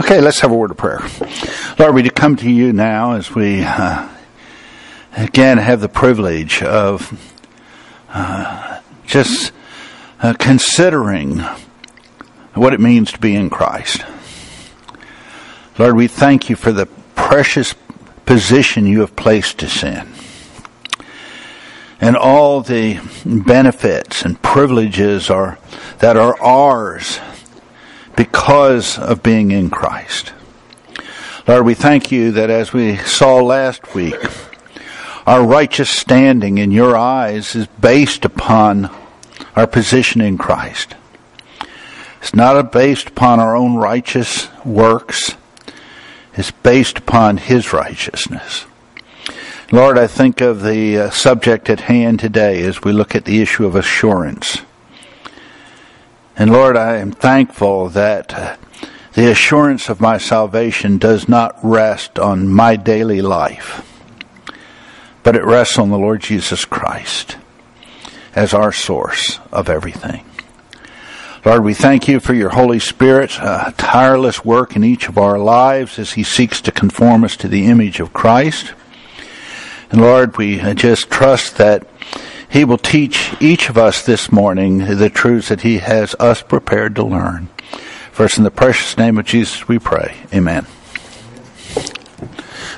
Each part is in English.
Okay, let's have a word of prayer. Lord, we come to you now as we uh, again have the privilege of uh, just uh, considering what it means to be in Christ. Lord, we thank you for the precious position you have placed us in and all the benefits and privileges are that are ours because of being in Christ. Lord, we thank you that as we saw last week, our righteous standing in your eyes is based upon our position in Christ. It's not based upon our own righteous works. It's based upon His righteousness. Lord, I think of the uh, subject at hand today as we look at the issue of assurance. And Lord, I am thankful that uh, the assurance of my salvation does not rest on my daily life, but it rests on the Lord Jesus Christ as our source of everything. Lord, we thank you for your Holy Spirit's uh, tireless work in each of our lives as he seeks to conform us to the image of Christ. And Lord, we just trust that he will teach each of us this morning the truths that He has us prepared to learn. First, in the precious name of Jesus, we pray. Amen.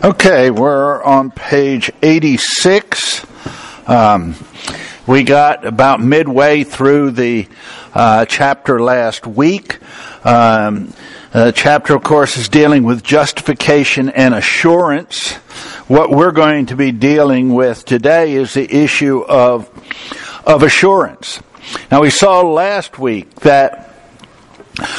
Okay, we're on page 86. Um, we got about midway through the uh, chapter last week. Um, the chapter, of course, is dealing with justification and assurance. What we're going to be dealing with today is the issue of, of assurance. Now, we saw last week that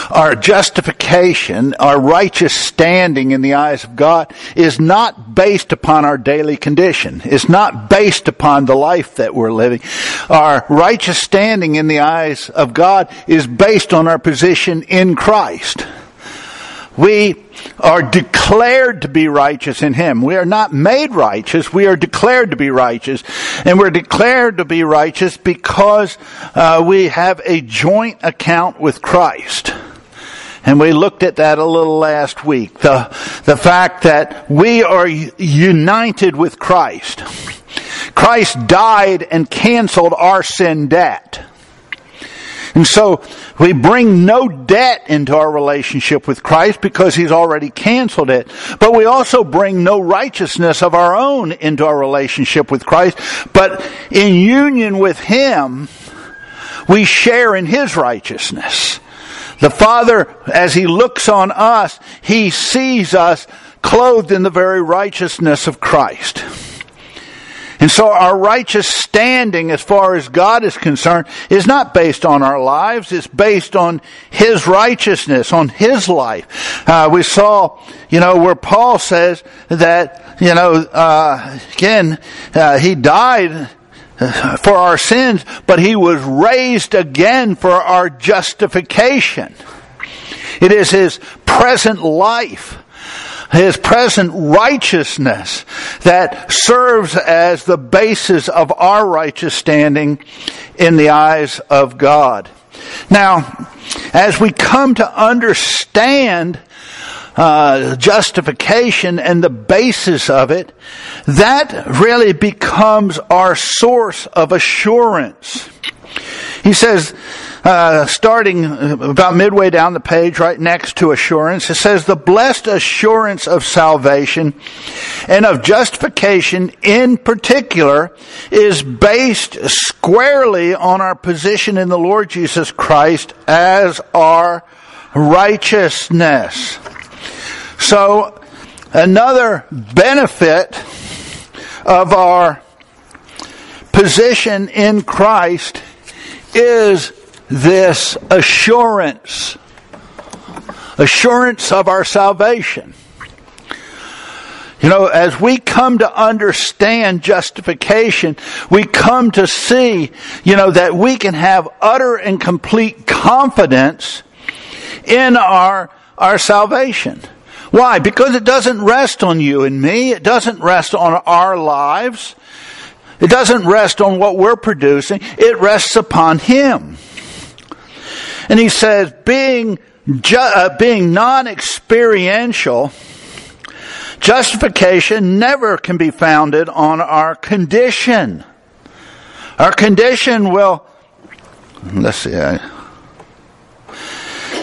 our justification, our righteous standing in the eyes of God is not based upon our daily condition. It's not based upon the life that we're living. Our righteous standing in the eyes of God is based on our position in Christ. We are declared to be righteous in Him. We are not made righteous. We are declared to be righteous. And we're declared to be righteous because uh, we have a joint account with Christ. And we looked at that a little last week. The, the fact that we are united with Christ. Christ died and canceled our sin debt. And so we bring no debt into our relationship with Christ because He's already canceled it. But we also bring no righteousness of our own into our relationship with Christ. But in union with Him, we share in His righteousness. The Father, as He looks on us, He sees us clothed in the very righteousness of Christ. And so our righteous standing as far as God is concerned is not based on our lives, it's based on His righteousness, on His life. Uh, we saw, you know, where Paul says that, you know, uh, again, uh, He died uh, for our sins, but He was raised again for our justification. It is His present life his present righteousness that serves as the basis of our righteous standing in the eyes of God. Now, as we come to understand uh, justification and the basis of it, that really becomes our source of assurance. He says, uh, starting about midway down the page, right next to assurance, it says, The blessed assurance of salvation and of justification in particular is based squarely on our position in the Lord Jesus Christ as our righteousness. So, another benefit of our position in Christ is this assurance, assurance of our salvation. You know, as we come to understand justification, we come to see, you know, that we can have utter and complete confidence in our, our salvation. Why? Because it doesn't rest on you and me. It doesn't rest on our lives. It doesn't rest on what we're producing. It rests upon Him. And he says, being ju- uh, being non-experiential, justification never can be founded on our condition. Our condition will, let's see, I,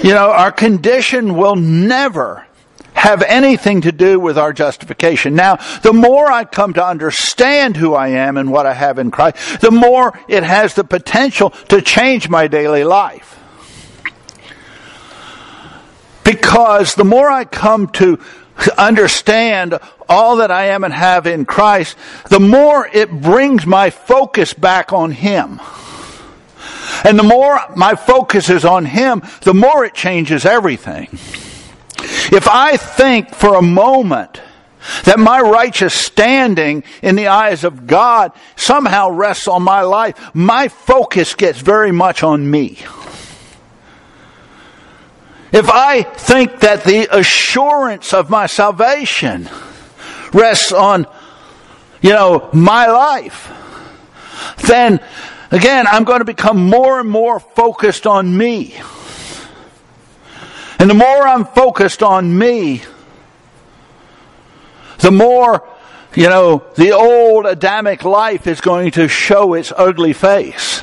you know, our condition will never have anything to do with our justification. Now, the more I come to understand who I am and what I have in Christ, the more it has the potential to change my daily life. Because the more I come to understand all that I am and have in Christ, the more it brings my focus back on Him. And the more my focus is on Him, the more it changes everything. If I think for a moment that my righteous standing in the eyes of God somehow rests on my life, my focus gets very much on me. If I think that the assurance of my salvation rests on, you know, my life, then again, I'm going to become more and more focused on me. And the more I'm focused on me, the more, you know, the old Adamic life is going to show its ugly face.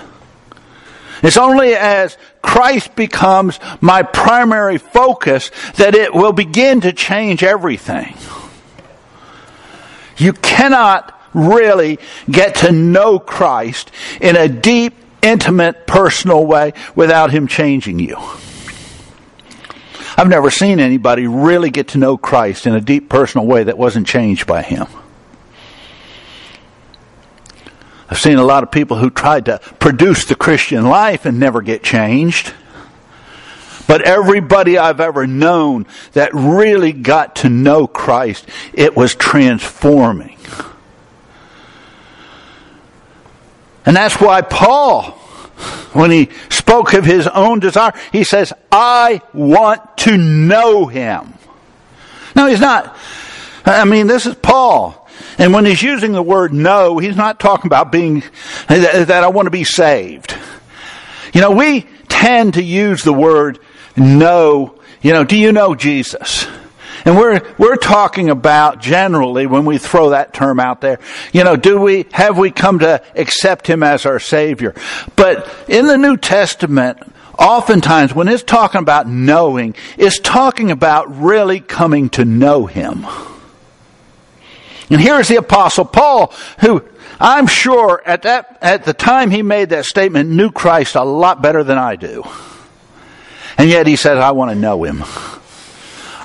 It's only as Christ becomes my primary focus that it will begin to change everything. You cannot really get to know Christ in a deep, intimate, personal way without Him changing you. I've never seen anybody really get to know Christ in a deep personal way that wasn't changed by Him. I've seen a lot of people who tried to produce the Christian life and never get changed. But everybody I've ever known that really got to know Christ, it was transforming. And that's why Paul when he spoke of his own desire, he says, I want to know him. No, he's not. I mean, this is Paul. And when he's using the word know, he's not talking about being, that I want to be saved. You know, we tend to use the word know. You know, do you know Jesus? And we're, we're talking about generally when we throw that term out there, you know, do we, have we come to accept Him as our Savior? But in the New Testament, oftentimes when it's talking about knowing, it's talking about really coming to know Him. And here's the apostle Paul, who I'm sure at that, at the time he made that statement knew Christ a lot better than I do. And yet he said, I want to know him.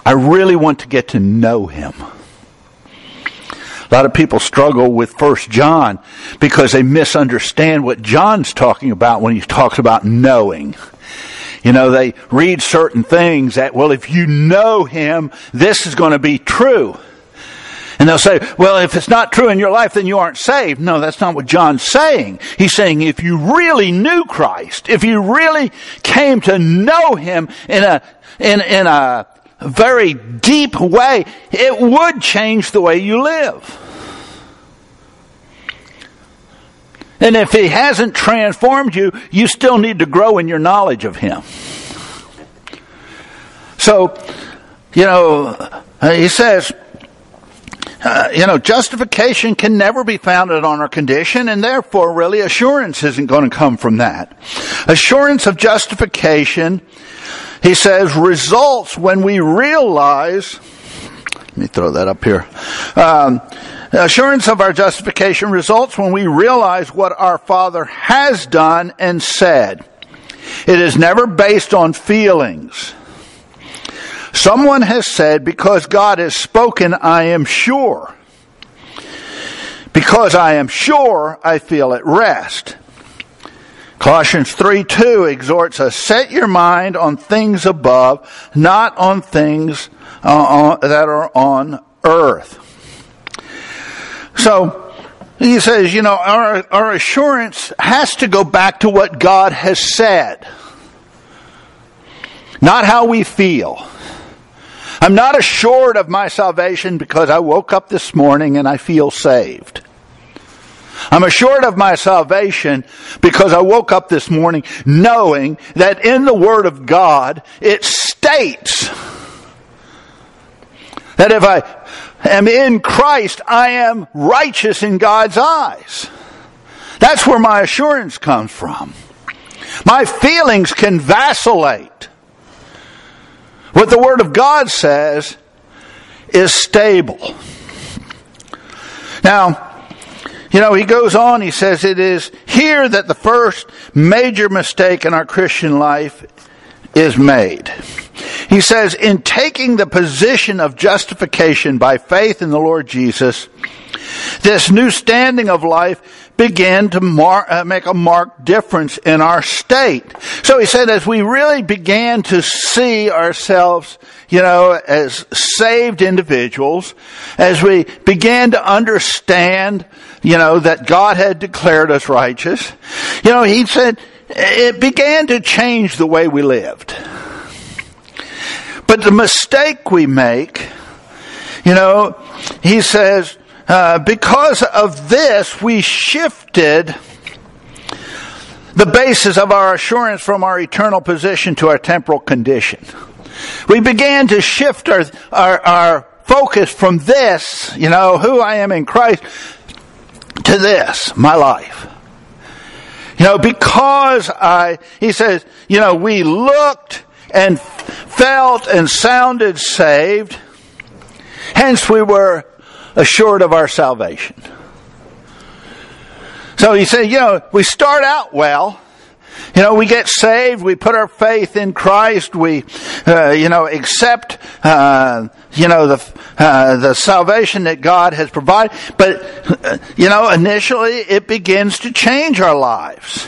I really want to get to know him. A lot of people struggle with First John because they misunderstand what John's talking about when he talks about knowing. You know, they read certain things that, well, if you know him, this is going to be true. And they'll say, well, if it's not true in your life, then you aren't saved. No, that's not what John's saying. He's saying if you really knew Christ, if you really came to know him in a, in, in a very deep way, it would change the way you live. And if he hasn't transformed you, you still need to grow in your knowledge of him. So, you know, he says, uh, you know, justification can never be founded on our condition, and therefore, really, assurance isn't going to come from that. Assurance of justification he says, results when we realize, let me throw that up here. Um, assurance of our justification results when we realize what our Father has done and said. It is never based on feelings. Someone has said, because God has spoken, I am sure. Because I am sure, I feel at rest. Colossians 3 2 exhorts us, set your mind on things above, not on things uh, on, that are on earth. So, he says, you know, our, our assurance has to go back to what God has said, not how we feel. I'm not assured of my salvation because I woke up this morning and I feel saved. I'm assured of my salvation because I woke up this morning knowing that in the Word of God it states that if I am in Christ, I am righteous in God's eyes. That's where my assurance comes from. My feelings can vacillate. What the Word of God says is stable. Now, you know, he goes on, he says, it is here that the first major mistake in our Christian life is made. He says, in taking the position of justification by faith in the Lord Jesus, this new standing of life began to uh, make a marked difference in our state. So he said, as we really began to see ourselves, you know, as saved individuals, as we began to understand, you know, that God had declared us righteous, you know, he said, it began to change the way we lived. But the mistake we make, you know, he says, uh, because of this, we shifted the basis of our assurance from our eternal position to our temporal condition. We began to shift our, our, our focus from this, you know, who I am in Christ, to this, my life. You know, because I, he says, you know, we looked and felt and sounded saved, hence we were assured of our salvation. So he said, you know, we start out well. You know, we get saved, we put our faith in Christ, we, uh, you know, accept, uh, you know, the, uh, the salvation that God has provided. But, uh, you know, initially it begins to change our lives.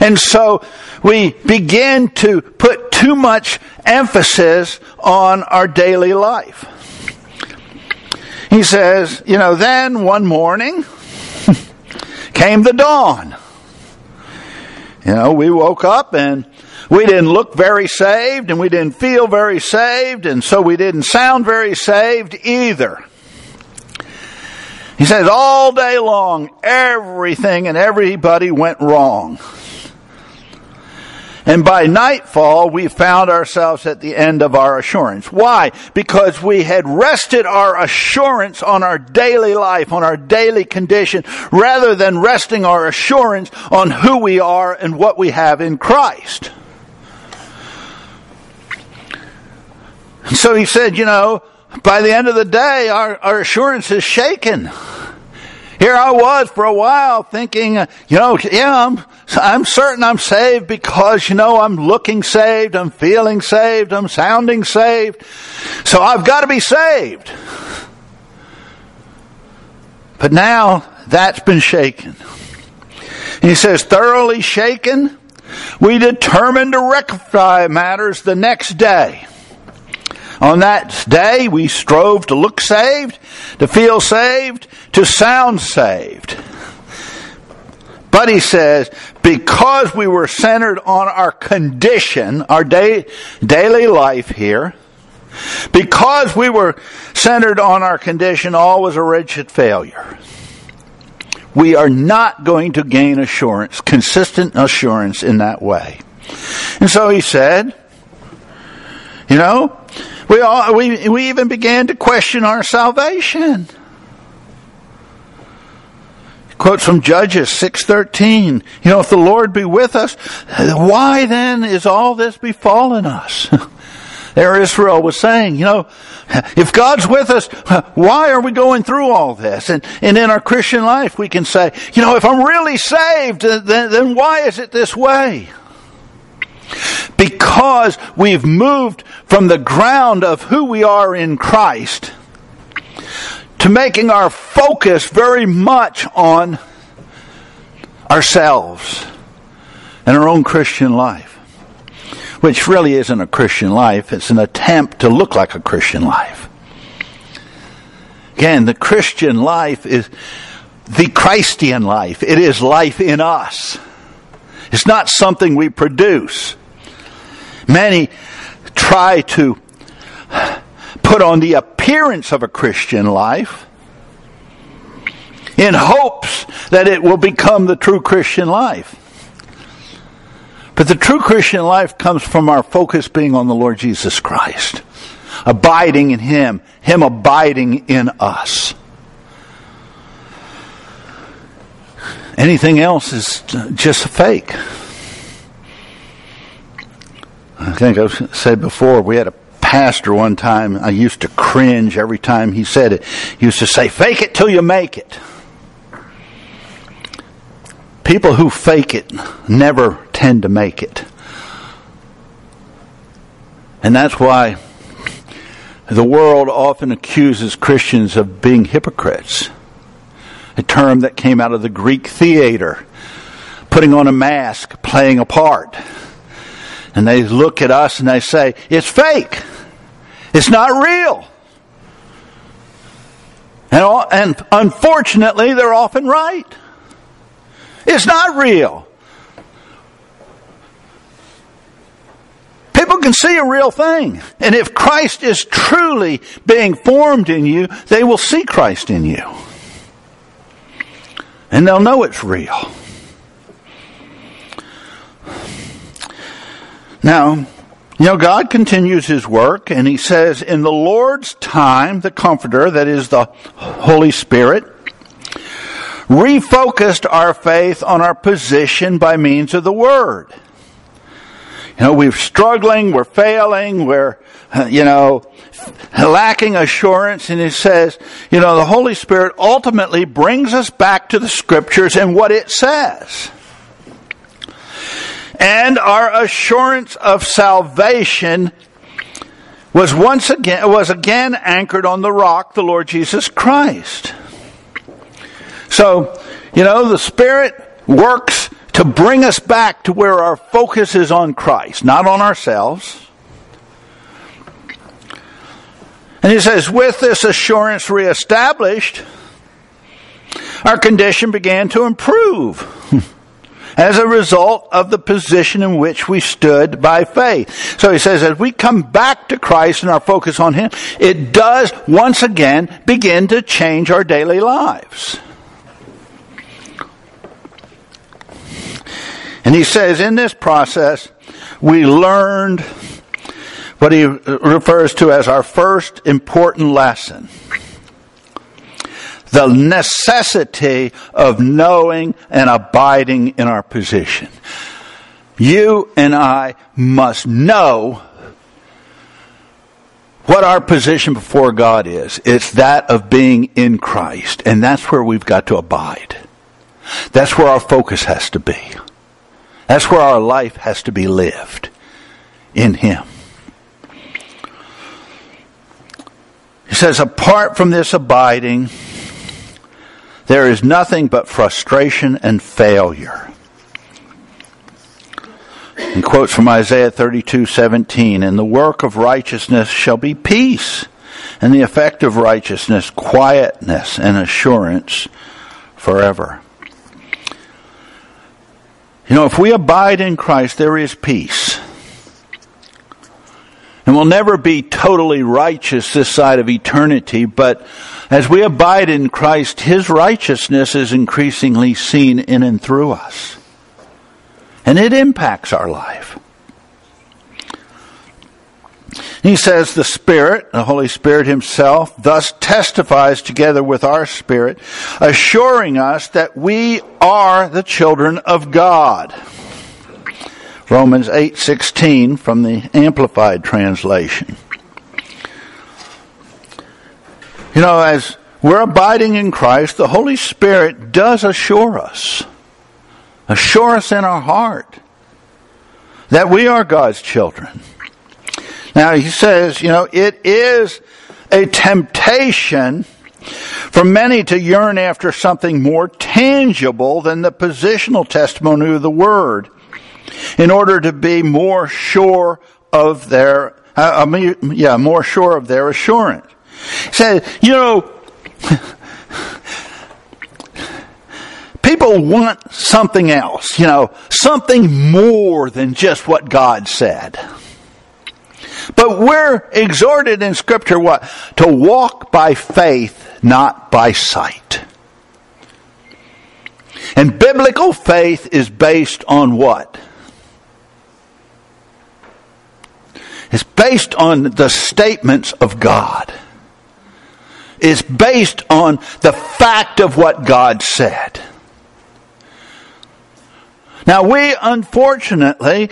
And so we begin to put too much emphasis on our daily life. He says, you know, then one morning came the dawn. You know, we woke up and we didn't look very saved and we didn't feel very saved and so we didn't sound very saved either. He says all day long, everything and everybody went wrong. And by nightfall, we found ourselves at the end of our assurance. Why? Because we had rested our assurance on our daily life, on our daily condition, rather than resting our assurance on who we are and what we have in Christ. So he said, you know, by the end of the day, our, our assurance is shaken. Here I was for a while thinking, you know, yeah, I'm, I'm certain I'm saved because, you know, I'm looking saved, I'm feeling saved, I'm sounding saved. So I've got to be saved. But now that's been shaken. he says, thoroughly shaken, we determined to rectify matters the next day. On that day, we strove to look saved, to feel saved, to sound saved. But he says, because we were centered on our condition, our day, daily life here, because we were centered on our condition, all was a wretched failure. We are not going to gain assurance, consistent assurance in that way. And so he said, you know, we, all, we, we even began to question our salvation. Quotes from Judges 6.13. You know, if the Lord be with us, why then is all this befallen us? there Israel was saying, you know, if God's with us, why are we going through all this? And, and in our Christian life, we can say, you know, if I'm really saved, then, then why is it this way? Because we've moved from the ground of who we are in Christ to making our focus very much on ourselves and our own Christian life, which really isn't a Christian life, it's an attempt to look like a Christian life. Again, the Christian life is the Christian life. It is life in us. It's not something we produce. Many try to put on the appearance of a Christian life in hopes that it will become the true Christian life. But the true Christian life comes from our focus being on the Lord Jesus Christ, abiding in Him, Him abiding in us. Anything else is just a fake. I think I've said before, we had a pastor one time, I used to cringe every time he said it. He used to say, fake it till you make it. People who fake it never tend to make it. And that's why the world often accuses Christians of being hypocrites. A term that came out of the Greek theater, putting on a mask, playing a part. And they look at us and they say, it's fake. It's not real. And, and unfortunately, they're often right. It's not real. People can see a real thing. And if Christ is truly being formed in you, they will see Christ in you. And they'll know it's real. Now, you know, God continues His work, and He says, in the Lord's time, the Comforter, that is the Holy Spirit, refocused our faith on our position by means of the Word. You know, we're struggling, we're failing, we're, you know, lacking assurance, and He says, you know, the Holy Spirit ultimately brings us back to the Scriptures and what it says and our assurance of salvation was once again was again anchored on the rock the Lord Jesus Christ. So, you know, the Spirit works to bring us back to where our focus is on Christ, not on ourselves. And he says, with this assurance reestablished, our condition began to improve. as a result of the position in which we stood by faith. So he says, as we come back to Christ and our focus on Him, it does once again begin to change our daily lives. And he says, in this process, we learned what he refers to as our first important lesson the necessity of knowing and abiding in our position. You and I must know what our position before God is. It's that of being in Christ. And that's where we've got to abide. That's where our focus has to be. That's where our life has to be lived. In Him. He says, apart from this abiding, there is nothing but frustration and failure. And quotes from Isaiah 32:17, "And the work of righteousness shall be peace, and the effect of righteousness quietness and assurance forever." You know, if we abide in Christ, there is peace. And we'll never be totally righteous this side of eternity, but as we abide in Christ, His righteousness is increasingly seen in and through us. And it impacts our life. He says the Spirit, the Holy Spirit Himself, thus testifies together with our spirit, assuring us that we are the children of God. Romans 8:16 from the Amplified translation. You know, as we're abiding in Christ, the Holy Spirit does assure us, assure us in our heart that we are God's children. Now, he says, you know, it is a temptation for many to yearn after something more tangible than the positional testimony of the Word in order to be more sure of their, uh, yeah, more sure of their assurance. Said, you know, people want something else, you know, something more than just what God said. But we're exhorted in scripture what? To walk by faith, not by sight. And biblical faith is based on what? It's based on the statements of God. Is based on the fact of what God said. Now we unfortunately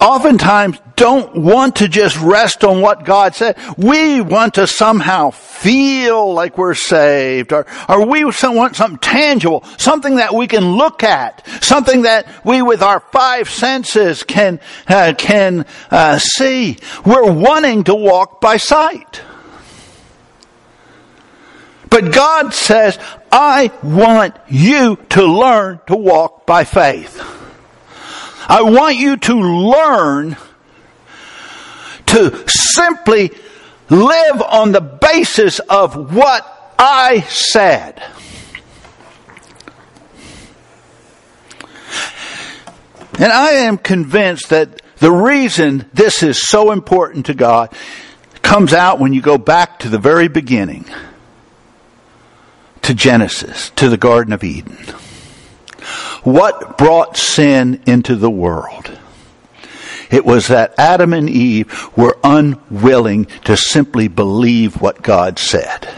oftentimes don't want to just rest on what God said. We want to somehow feel like we're saved or, or we want something tangible, something that we can look at, something that we with our five senses can, uh, can uh, see. We're wanting to walk by sight. But God says, I want you to learn to walk by faith. I want you to learn to simply live on the basis of what I said. And I am convinced that the reason this is so important to God comes out when you go back to the very beginning, to Genesis, to the Garden of Eden. What brought sin into the world? It was that Adam and Eve were unwilling to simply believe what God said.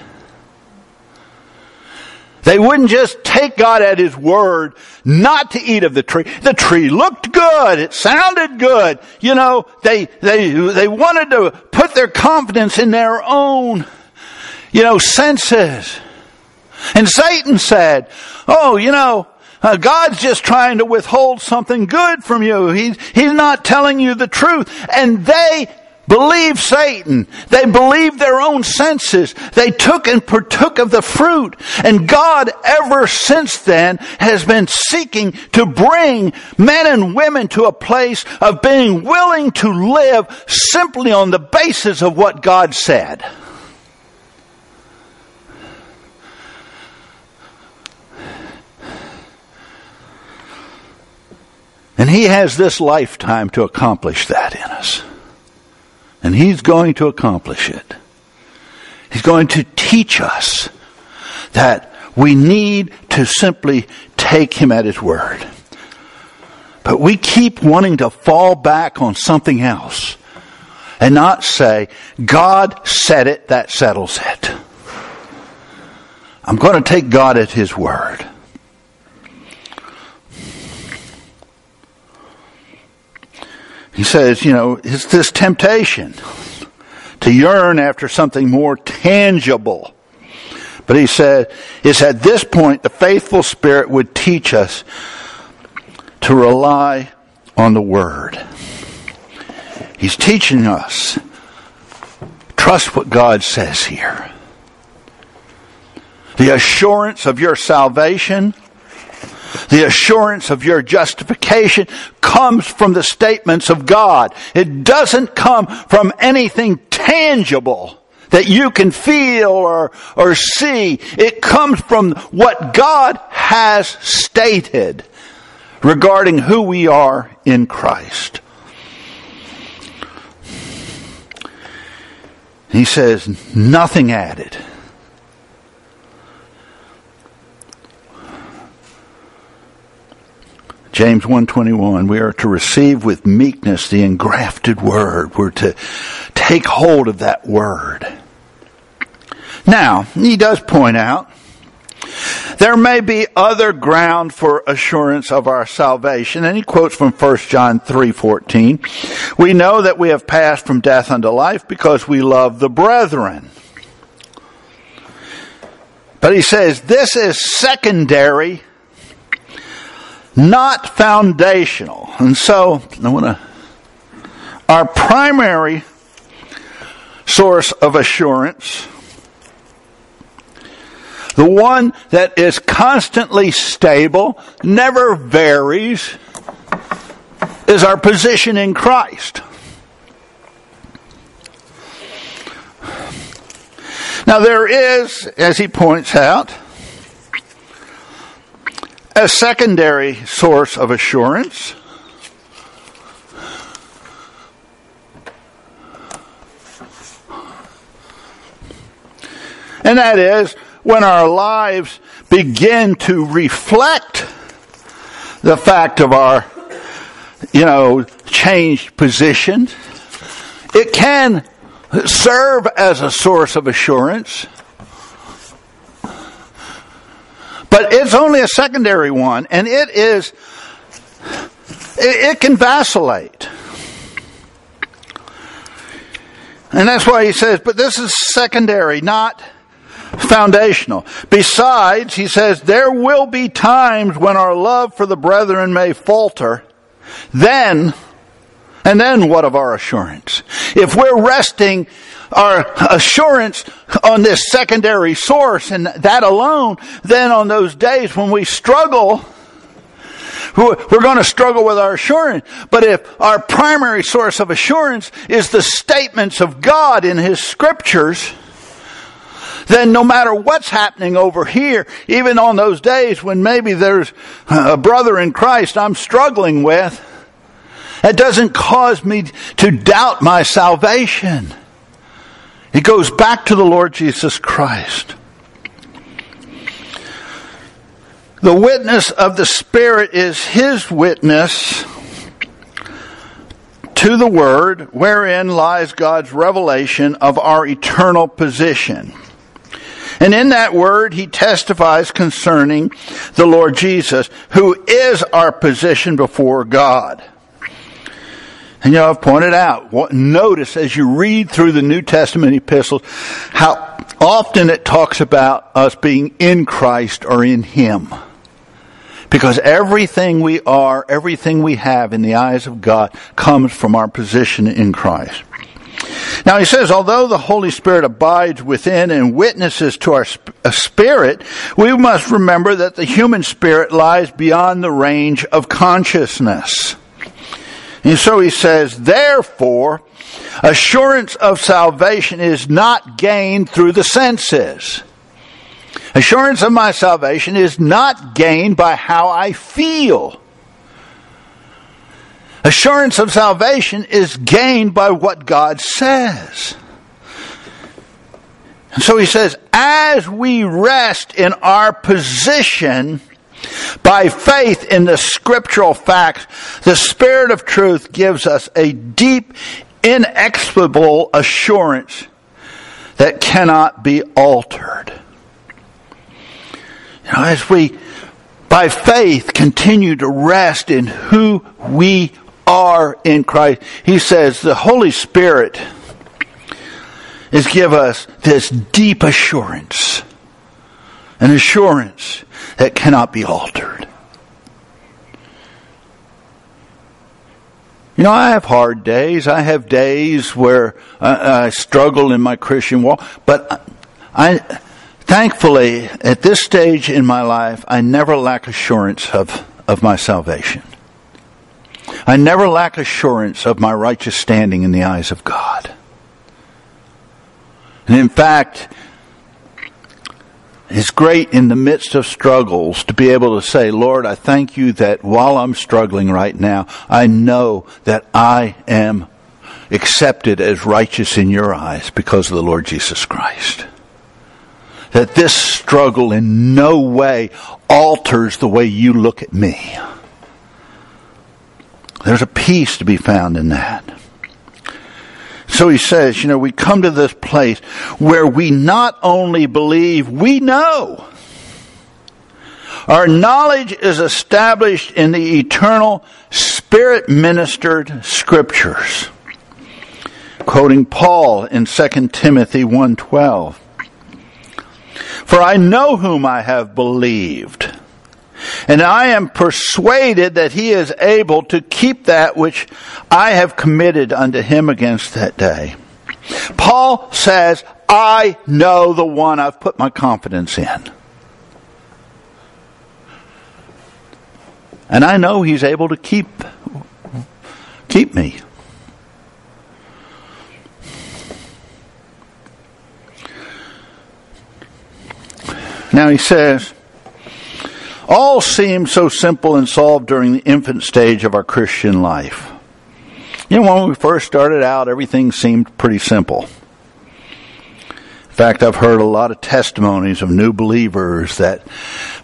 They wouldn't just take God at His word not to eat of the tree. The tree looked good. It sounded good. You know, they, they, they wanted to put their confidence in their own, you know, senses. And Satan said, oh, you know, uh, God's just trying to withhold something good from you. He, he's not telling you the truth. And they believed Satan. They believed their own senses. They took and partook of the fruit. And God ever since then has been seeking to bring men and women to a place of being willing to live simply on the basis of what God said. And He has this lifetime to accomplish that in us. And He's going to accomplish it. He's going to teach us that we need to simply take Him at His word. But we keep wanting to fall back on something else and not say, God said it, that settles it. I'm going to take God at His word. He says, you know, it's this temptation to yearn after something more tangible. But he said, it's at this point the faithful Spirit would teach us to rely on the Word. He's teaching us. Trust what God says here. The assurance of your salvation the assurance of your justification comes from the statements of God. It doesn't come from anything tangible that you can feel or, or see. It comes from what God has stated regarding who we are in Christ. He says, nothing added. James 121, we are to receive with meekness the engrafted word. We're to take hold of that word. Now, he does point out there may be other ground for assurance of our salvation, and he quotes from 1 John 3:14. We know that we have passed from death unto life because we love the brethren. But he says this is secondary not foundational. And so, I want to, our primary source of assurance, the one that is constantly stable, never varies, is our position in Christ. Now, there is, as he points out, a secondary source of assurance. And that is when our lives begin to reflect the fact of our, you know, changed position it can serve as a source of assurance, but it's only a secondary one, and it is, it, it can vacillate. And that's why he says, but this is secondary, not foundational. Besides, he says, there will be times when our love for the brethren may falter. Then, and then what of our assurance? If we're resting our assurance on this secondary source and that alone, then on those days when we struggle, we're going to struggle with our assurance. But if our primary source of assurance is the statements of God in His scriptures, then no matter what's happening over here, even on those days when maybe there's a brother in Christ I'm struggling with, that doesn't cause me to doubt my salvation. It goes back to the Lord Jesus Christ. The witness of the Spirit is His witness to the Word, wherein lies God's revelation of our eternal position. And in that word, he testifies concerning the Lord Jesus, who is our position before God. And you know, I've pointed out, notice as you read through the New Testament epistles, how often it talks about us being in Christ or in Him. Because everything we are, everything we have in the eyes of God comes from our position in Christ. Now he says, although the Holy Spirit abides within and witnesses to our uh, spirit, we must remember that the human spirit lies beyond the range of consciousness. And so he says, therefore, assurance of salvation is not gained through the senses. Assurance of my salvation is not gained by how I feel. Assurance of salvation is gained by what God says. And so he says, as we rest in our position by faith in the scriptural facts, the Spirit of truth gives us a deep, inexplicable assurance that cannot be altered. You know, as we, by faith, continue to rest in who we are in Christ. He says the Holy Spirit is give us this deep assurance, an assurance that cannot be altered. You know, I have hard days. I have days where I, I struggle in my Christian walk, but I, thankfully, at this stage in my life, I never lack assurance of, of my salvation. I never lack assurance of my righteous standing in the eyes of God. And in fact, it's great in the midst of struggles to be able to say, Lord, I thank you that while I'm struggling right now, I know that I am accepted as righteous in your eyes because of the Lord Jesus Christ. That this struggle in no way alters the way you look at me. There's a peace to be found in that. So he says, you know, we come to this place where we not only believe, we know. Our knowledge is established in the eternal spirit ministered scriptures. Quoting Paul in 2 Timothy 1:12. For I know whom I have believed and I am persuaded that he is able to keep that which I have committed unto him against that day. Paul says, I know the one I've put my confidence in. And I know he's able to keep keep me. Now he says, all seem so simple and solved during the infant stage of our Christian life. You know, when we first started out, everything seemed pretty simple. In fact, I've heard a lot of testimonies of new believers that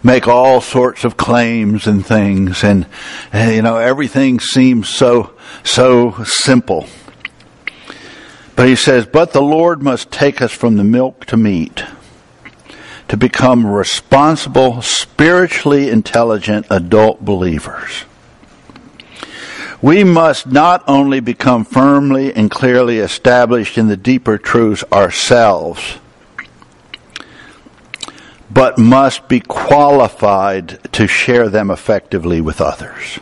make all sorts of claims and things, and, you know, everything seems so, so simple. But he says, but the Lord must take us from the milk to meat to become responsible, spiritually intelligent adult believers. We must not only become firmly and clearly established in the deeper truths ourselves, but must be qualified to share them effectively with others.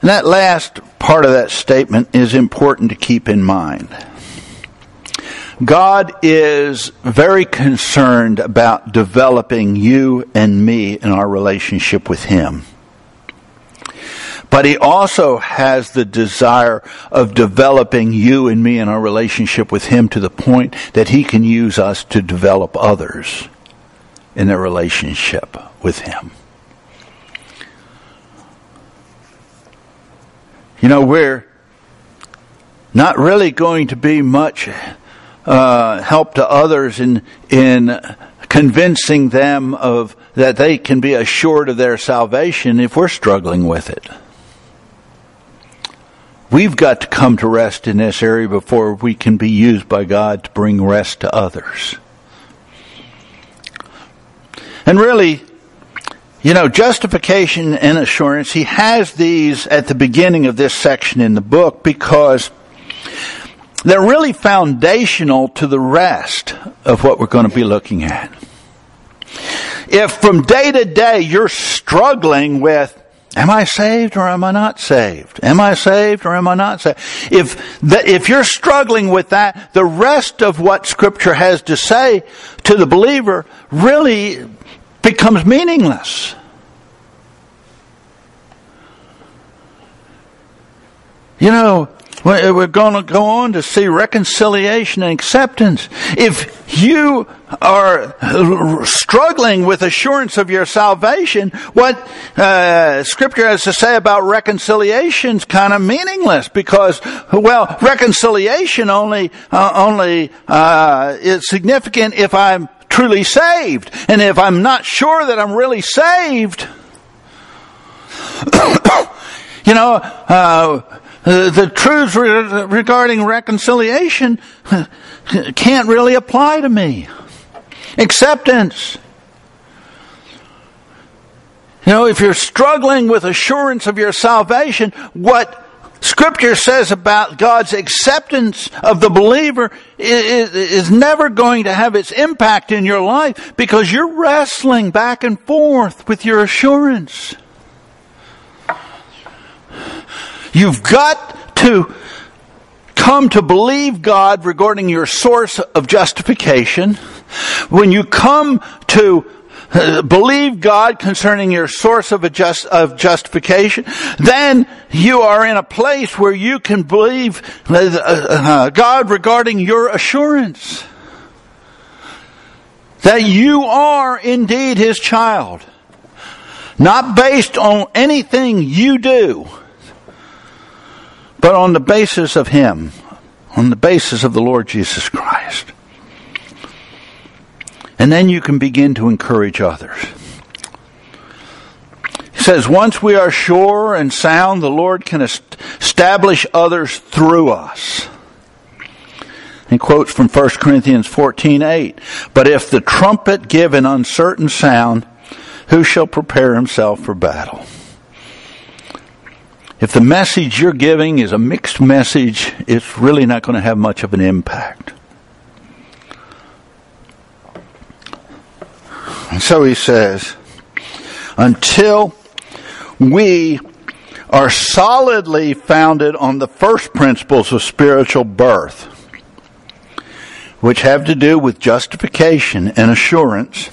And that last part of that statement is important to keep in mind. God is very concerned about developing you and me in our relationship with Him. But He also has the desire of developing you and me in our relationship with Him to the point that He can use us to develop others in their relationship with Him. You know, we're not really going to be much uh, help to others in in convincing them of that they can be assured of their salvation if we're struggling with it. We've got to come to rest in this area before we can be used by God to bring rest to others. And really, you know, justification and assurance, he has these at the beginning of this section in the book because they're really foundational to the rest of what we're going to be looking at. If from day to day you're struggling with, am I saved or am I not saved? Am I saved or am I not saved? If, the, if you're struggling with that, the rest of what scripture has to say to the believer really becomes meaningless. You know, we're going to go on to see reconciliation and acceptance. If you are struggling with assurance of your salvation, what uh, Scripture has to say about reconciliation is kind of meaningless because, well, reconciliation only uh, only uh, is significant if I'm truly saved. And if I'm not sure that I'm really saved, you know, uh, the truths re- regarding reconciliation can't really apply to me. Acceptance. You know, if you're struggling with assurance of your salvation, what Scripture says about God's acceptance of the believer is, is, never going to have its impact in your life because you're wrestling back and forth with your assurance. You've got to come to believe God regarding your source of justification. When you come to uh, believe God concerning your source of, adjust, of justification, then you are in a place where you can believe uh, uh, God regarding your assurance. That you are indeed His child. Not based on anything you do, but on the basis of Him, on the basis of the Lord Jesus Christ. And then you can begin to encourage others. He says, once we are sure and sound, the Lord can establish others through us. He quotes from 1 Corinthians 14:8, "But if the trumpet give an uncertain sound, who shall prepare himself for battle?" If the message you're giving is a mixed message, it's really not going to have much of an impact. And so he says, until we are solidly founded on the first principles of spiritual birth, which have to do with justification and assurance,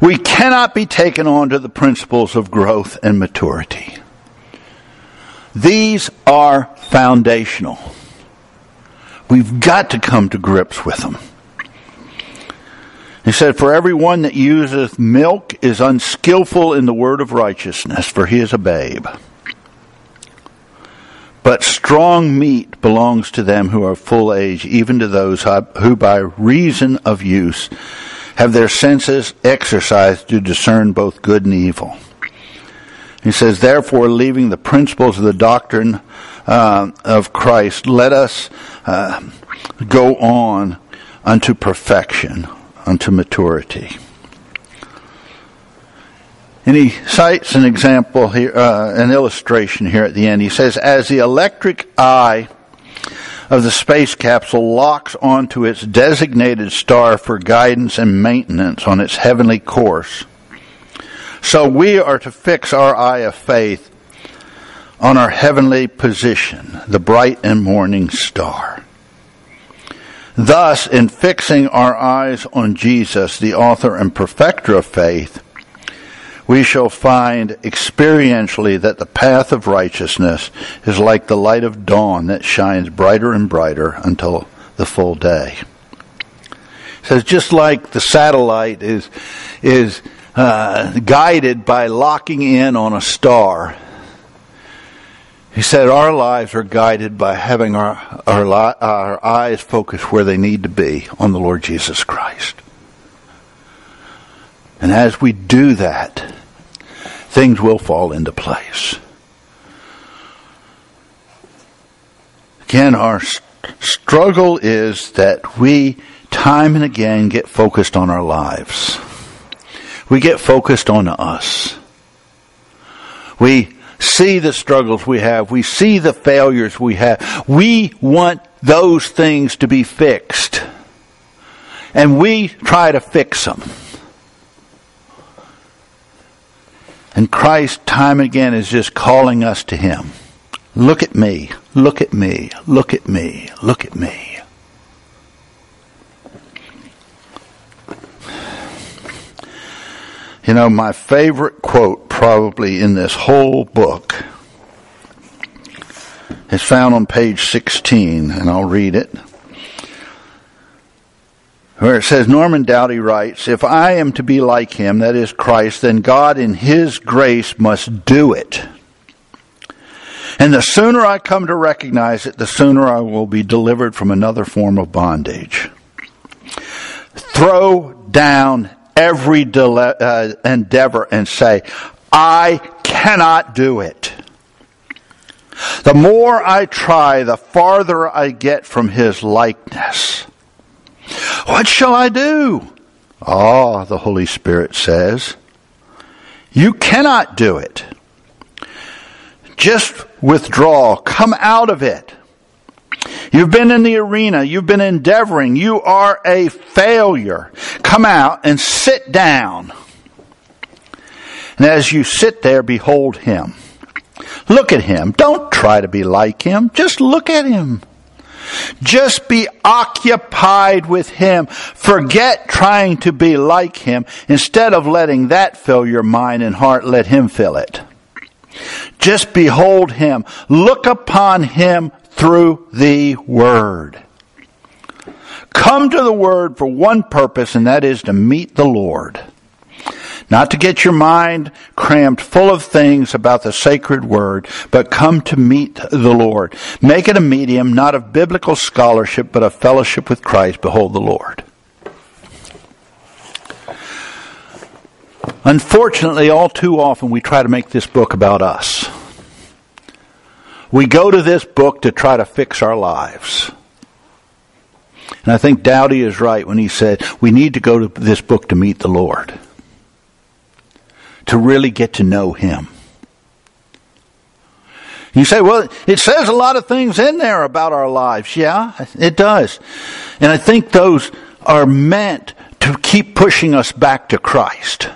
we cannot be taken on to the principles of growth and maturity. These are foundational. We've got to come to grips with them. He said, For everyone that useth milk is unskillful in the word of righteousness, for he is a babe. But strong meat belongs to them who are full age, even to those who by reason of use have their senses exercised to discern both good and evil. He says, therefore, leaving the principles of the doctrine uh, of Christ, let us uh, go on unto perfection, unto maturity. And he cites an example here, uh, an illustration here at the end. He says, as the electric eye of the space capsule locks onto its designated star for guidance and maintenance on its heavenly course, so we are to fix our eye of faith on our heavenly position, the bright and morning star. Thus, in fixing our eyes on Jesus, the author and perfecter of faith, we shall find experientially that the path of righteousness is like the light of dawn that shines brighter and brighter until the full day. It says just like the satellite is is uh, guided by locking in on a star he said our lives are guided by having our, our, our eyes focused where they need to be on the Lord Jesus Christ. And as we do that, things will fall into place. Again, our struggle is that we time and again get focused on our lives. We get focused on us. We see the struggles we have. We see the failures we have. We want those things to be fixed. And we try to fix them. And Christ, time again, is just calling us to Him. Look at me. Look at me. Look at me. Look at me. You know, my favorite quote probably in this whole book is found on page 16, and I'll read it. Where it says, Norman Douty writes, If I am to be like him, that is Christ, then God in his grace must do it. And the sooner I come to recognize it, the sooner I will be delivered from another form of bondage. Throw down every dele- uh, endeavor and say, I cannot do it. The more I try, the farther I get from his likeness. What shall I do? Ah, the Holy Spirit says, you cannot do it. Just withdraw. Come out of it. You've been in the arena. You've been endeavoring. You are a failure. Come out and sit down. And as you sit there, behold him. Look at him. Don't try to be like him. Just look at him. Just be occupied with Him. Forget trying to be like Him. Instead of letting that fill your mind and heart, let Him fill it. Just behold Him. Look upon Him through the Word. Come to the Word for one purpose, and that is to meet the Lord. Not to get your mind crammed full of things about the sacred word, but come to meet the Lord. Make it a medium, not of biblical scholarship, but of fellowship with Christ. Behold the Lord. Unfortunately, all too often we try to make this book about us. We go to this book to try to fix our lives. And I think Douty is right when he said we need to go to this book to meet the Lord. To really get to know Him. You say, well, it says a lot of things in there about our lives. Yeah, it does. And I think those are meant to keep pushing us back to Christ.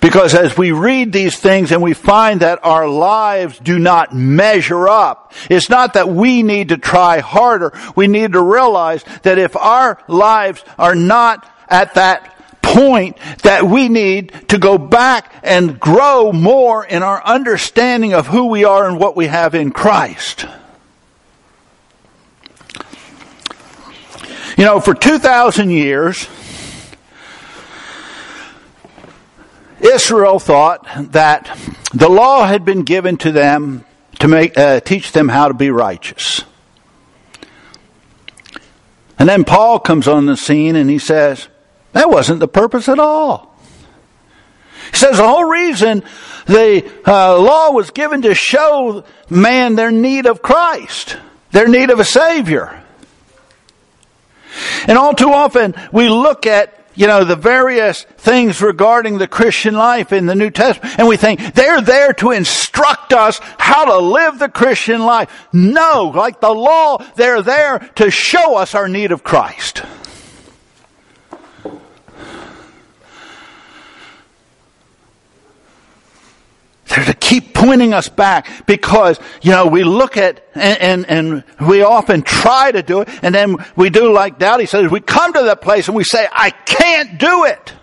Because as we read these things and we find that our lives do not measure up, it's not that we need to try harder. We need to realize that if our lives are not at that point that we need to go back and grow more in our understanding of who we are and what we have in Christ. You know, for 2,000 years, Israel thought that the law had been given to them to make, uh, teach them how to be righteous. And then Paul comes on the scene and he says, that wasn't the purpose at all. He says the whole reason the uh, law was given to show man their need of Christ, their need of a Savior. And all too often we look at you know, the various things regarding the Christian life in the New Testament, and we think they're there to instruct us how to live the Christian life. No, like the law, they're there to show us our need of Christ. They're to keep pointing us back because, you know, we look at and, and, and, we often try to do it and then we do like Douty says, we come to that place and we say, I can't do it.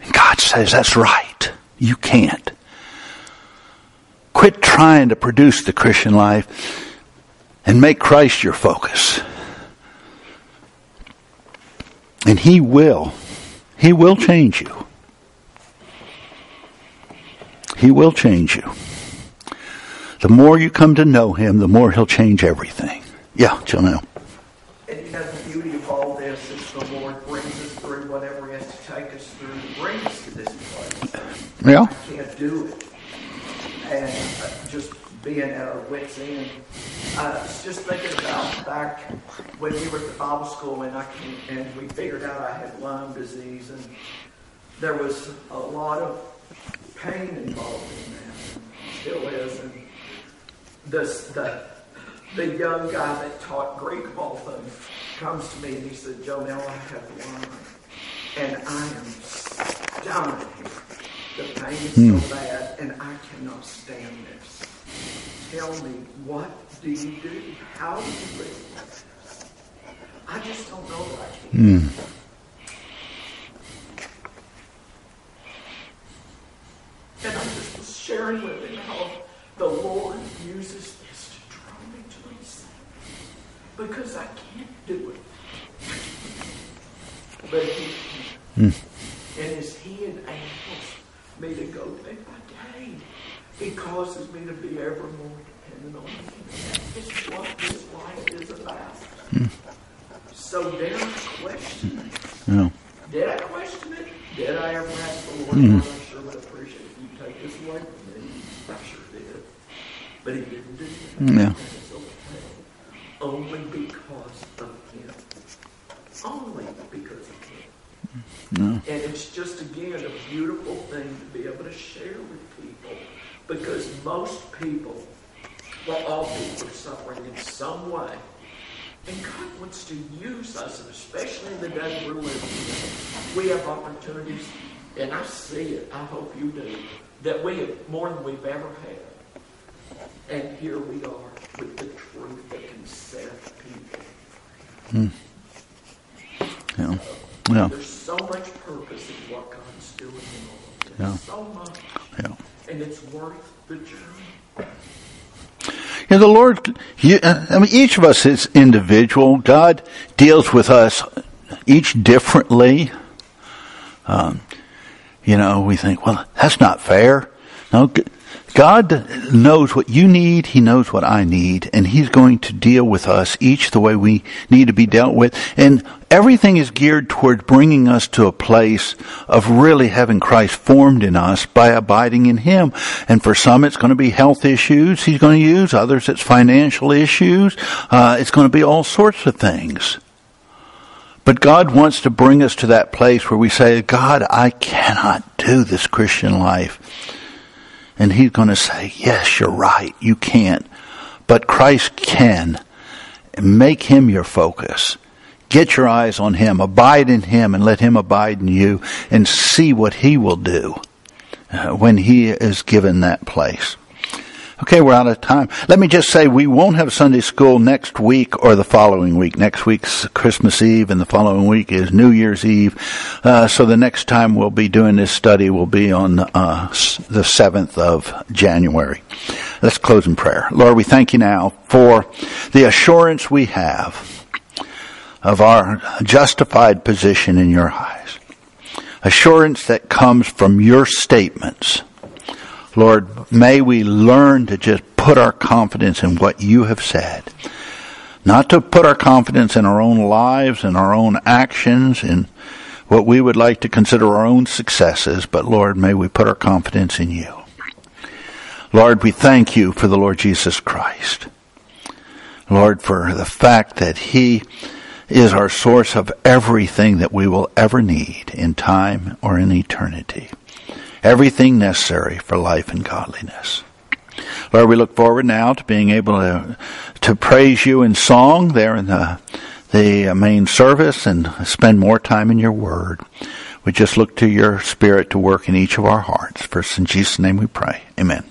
And God says, that's right. You can't. Quit trying to produce the Christian life and make Christ your focus. And He will. He will change you. He will change you. The more you come to know Him, the more He'll change everything. Yeah, Janelle. And you know, the beauty of all this is the Lord brings us through whatever He has to take us through to bring us to this place. Yeah. I can't do it. And uh, just being at our wits' end. I was just thinking about back when we were at the Bible school and I came, and we figured out I had Lyme disease and there was a lot of pain involved in that. Still is. And this, the, the young guy that taught Greek of all things comes to me and he said, Joe, now I have Lyme. And I am dying. The pain is Hmm. so bad and I cannot stand this. Tell me, what do you do? How do you live? I just don't know that I can. Hmm. And I with him how the Lord uses this to draw me to Himself. Because I can't do it. But He can. Hmm. And as He enables me to go day by day, He causes me to be ever more dependent on Him. It's what this life is about. Hmm. So dare I question it? Yeah. Did I question it? Did I ever ask the Lord? Hmm. Lord, I sure would appreciate if you take this away from me. I sure did. But he didn't do that. Yeah. And it's okay. Only because of him. Only because of him. And it's just, again, a beautiful thing to be able to share with people. Because most people, well, all people are suffering in some way. And God wants to use us, and especially in the day we're living in. We have opportunities, and I see it, I hope you do, that we have more than we've ever had. And here we are with the truth that can set people. Yeah. Yeah. There's so much purpose in what God's doing in all of this. Yeah. So much. Yeah. And it's worth the journey. Yeah, the Lord, you, uh, I mean, each of us is individual. God deals with us each differently. Um, you know, we think, well, that's not fair. No, God knows what you need. He knows what I need, and He's going to deal with us each the way we need to be dealt with. And everything is geared toward bringing us to a place of really having Christ formed in us by abiding in Him. And for some, it's going to be health issues He's going to use. Others, it's financial issues. Uh, it's going to be all sorts of things. But God wants to bring us to that place where we say, God, I cannot do this Christian life. And He's going to say, yes, you're right. You can't. But Christ can. Make Him your focus. Get your eyes on Him. Abide in Him and let Him abide in you and see what He will do uh, when He is given that place. Okay, we're out of time. Let me just say we won't have Sunday school next week or the following week. Next week's Christmas Eve and the following week is New Year's Eve. Uh, so the next time we'll be doing this study will be on uh, the 7th of January. Let's close in prayer. Lord, we thank you now for the assurance we have of our justified position in your eyes. Assurance that comes from your statements. Lord, may we learn to just put our confidence in what you have said. Not to put our confidence in our own lives and our own actions and what we would like to consider our own successes, but Lord, may we put our confidence in you. Lord, we thank you for the Lord Jesus Christ. Lord, for the fact that He is our source of everything that we will ever need in time or in eternity. Everything necessary for life and godliness. Lord, we look forward now to being able to, to praise you in song there in the, the uh, main service and spend more time in your word. We just look to your spirit to work in each of our hearts. First in Jesus' name we pray. Amen.